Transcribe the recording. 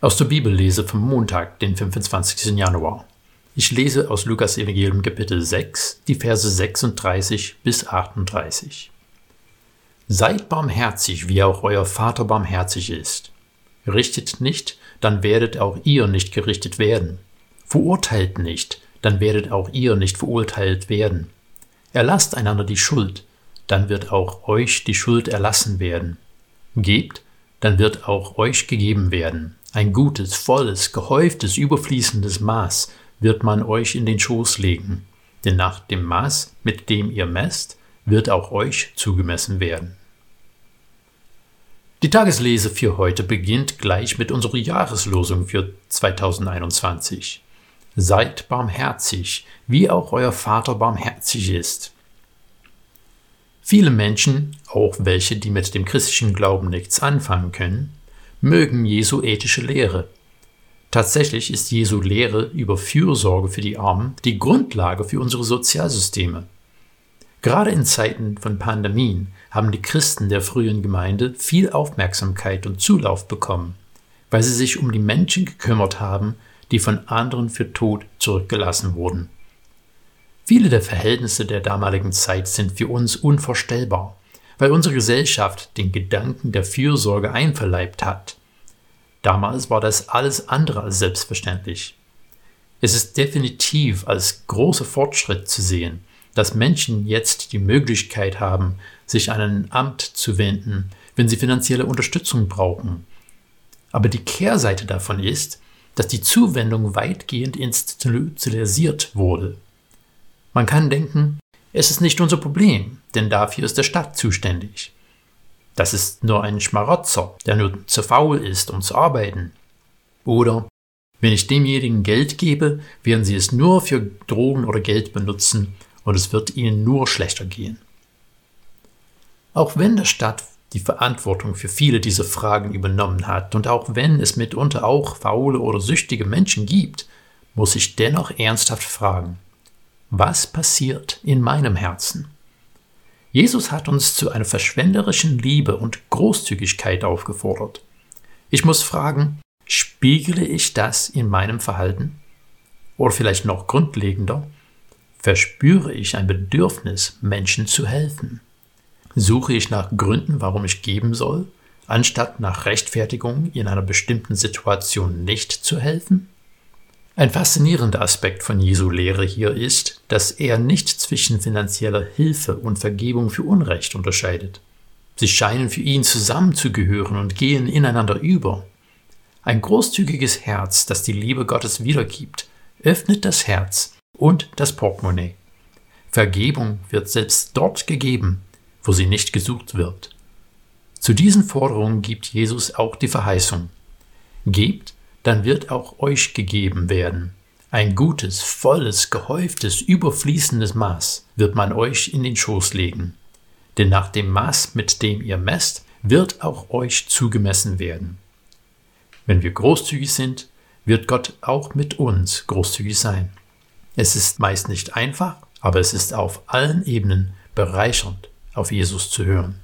Aus der Bibellese vom Montag, den 25. Januar. Ich lese aus Lukas Evangelium Kapitel 6, die Verse 36 bis 38. Seid barmherzig, wie auch euer Vater barmherzig ist. Richtet nicht, dann werdet auch ihr nicht gerichtet werden. Verurteilt nicht, dann werdet auch ihr nicht verurteilt werden. Erlasst einander die Schuld, dann wird auch euch die Schuld erlassen werden. Gebt, dann wird auch euch gegeben werden. Ein gutes, volles, gehäuftes, überfließendes Maß wird man euch in den Schoß legen, denn nach dem Maß, mit dem ihr messt, wird auch euch zugemessen werden. Die Tageslese für heute beginnt gleich mit unserer Jahreslosung für 2021. Seid barmherzig, wie auch euer Vater barmherzig ist. Viele Menschen, auch welche, die mit dem christlichen Glauben nichts anfangen können, mögen Jesu ethische Lehre. Tatsächlich ist Jesu Lehre über Fürsorge für die Armen die Grundlage für unsere Sozialsysteme. Gerade in Zeiten von Pandemien haben die Christen der frühen Gemeinde viel Aufmerksamkeit und Zulauf bekommen, weil sie sich um die Menschen gekümmert haben, die von anderen für tot zurückgelassen wurden. Viele der Verhältnisse der damaligen Zeit sind für uns unvorstellbar weil unsere Gesellschaft den Gedanken der Fürsorge einverleibt hat. Damals war das alles andere als selbstverständlich. Es ist definitiv als großer Fortschritt zu sehen, dass Menschen jetzt die Möglichkeit haben, sich an ein Amt zu wenden, wenn sie finanzielle Unterstützung brauchen. Aber die Kehrseite davon ist, dass die Zuwendung weitgehend institutionalisiert wurde. Man kann denken, es ist nicht unser Problem, denn dafür ist der Staat zuständig. Das ist nur ein Schmarotzer, der nur zu faul ist, um zu arbeiten. Oder wenn ich demjenigen Geld gebe, werden sie es nur für Drogen oder Geld benutzen und es wird ihnen nur schlechter gehen. Auch wenn der Staat die Verantwortung für viele dieser Fragen übernommen hat und auch wenn es mitunter auch faule oder süchtige Menschen gibt, muss ich dennoch ernsthaft fragen, was passiert in meinem Herzen? Jesus hat uns zu einer verschwenderischen Liebe und Großzügigkeit aufgefordert. Ich muss fragen, spiegle ich das in meinem Verhalten? Oder vielleicht noch grundlegender, verspüre ich ein Bedürfnis, Menschen zu helfen? Suche ich nach Gründen, warum ich geben soll, anstatt nach Rechtfertigung in einer bestimmten Situation nicht zu helfen? Ein faszinierender Aspekt von Jesu Lehre hier ist, dass er nicht zwischen finanzieller Hilfe und Vergebung für Unrecht unterscheidet. Sie scheinen für ihn zusammenzugehören und gehen ineinander über. Ein großzügiges Herz, das die Liebe Gottes wiedergibt, öffnet das Herz und das Portemonnaie. Vergebung wird selbst dort gegeben, wo sie nicht gesucht wird. Zu diesen Forderungen gibt Jesus auch die Verheißung. Gebt, dann wird auch euch gegeben werden. Ein gutes, volles, gehäuftes, überfließendes Maß wird man euch in den Schoß legen. Denn nach dem Maß, mit dem ihr messt, wird auch euch zugemessen werden. Wenn wir großzügig sind, wird Gott auch mit uns großzügig sein. Es ist meist nicht einfach, aber es ist auf allen Ebenen bereichernd, auf Jesus zu hören.